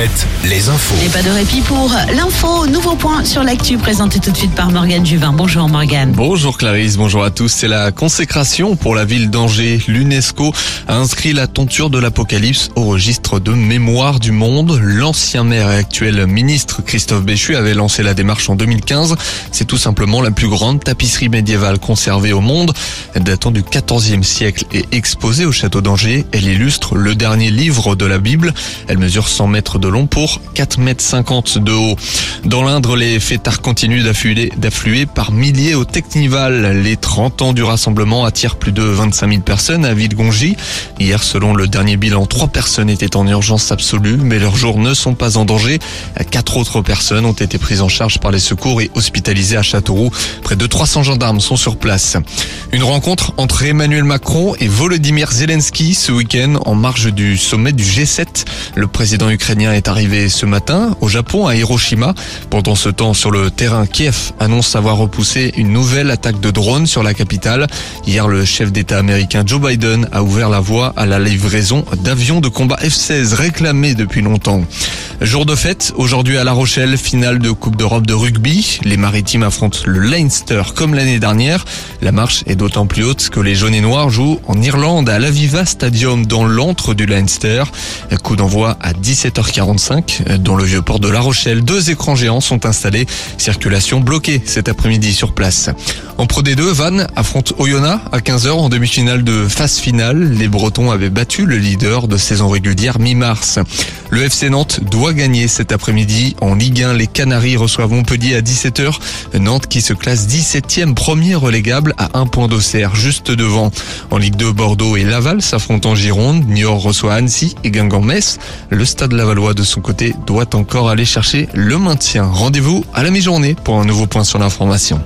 Alouette, les infos. Et pas de répit pour l'info. Nouveau point sur l'actu présenté tout de suite par Morgane Juvin. Bonjour Morgane. Bonjour Clarisse, bonjour à tous. C'est la consécration pour la ville d'Angers. L'UNESCO a inscrit la tonture de l'Apocalypse au registre de mémoire du monde. L'ancien maire et actuel ministre Christophe Béchu avait lancé la démarche en 2015. C'est tout simplement la plus grande tapisserie médiévale conservée au monde. Datant du 14e siècle et exposée au château d'Angers, elle illustre le dernier livre de la Bible. Elle mesure 100 mètres de long pour 4 mètres 50 de haut. Dans l'Indre, les fêtards continuent d'affluer, par milliers au Technival. Les 30 ans du rassemblement attirent plus de 25 000 personnes à Villegongy. Hier, selon le dernier bilan, trois personnes étaient en urgence absolue, mais leurs jours ne sont pas en danger. Quatre autres personnes ont été prises en charge par les secours et hospitalisées à Châteauroux. Près de 300 gendarmes sont sur place. Une rencontre entre Emmanuel Macron et Volodymyr Zelensky ce week-end en marge du sommet du G7. Le président ukrainien est arrivé ce matin au Japon, à Hiroshima. Pendant ce temps, sur le terrain, Kiev annonce avoir repoussé une nouvelle attaque de drones sur la capitale. Hier, le chef d'État américain Joe Biden a ouvert la voie à la livraison d'avions de combat F-16 réclamés depuis longtemps. Jour de fête, aujourd'hui à La Rochelle, finale de Coupe d'Europe de rugby. Les maritimes affrontent le Leinster comme l'année dernière. La marche est d'autant plus haute que les jaunes et noirs jouent en Irlande à l'Aviva Stadium dans l'antre du Leinster. Coup d'envoi à 17h45 dans le vieux port de La Rochelle. Deux écrans géants sont installés. Circulation bloquée cet après-midi sur place. En Pro D2, Vannes affronte Oyonnax à 15h en demi-finale de phase finale. Les Bretons avaient battu le leader de saison régulière mi-mars. Le FC Nantes doit gagner cet après-midi. En Ligue 1, les Canaries reçoivent Montpellier à 17h. Nantes qui se classe 17e premier relégable à un point d'Auxerre, juste devant. En Ligue 2, Bordeaux et Laval s'affrontent en Gironde. Niort reçoit Annecy et Guingamp-Metz. Le stade Lavallois son côté doit encore aller chercher le maintien. Rendez-vous à la mi-journée pour un nouveau point sur l'information.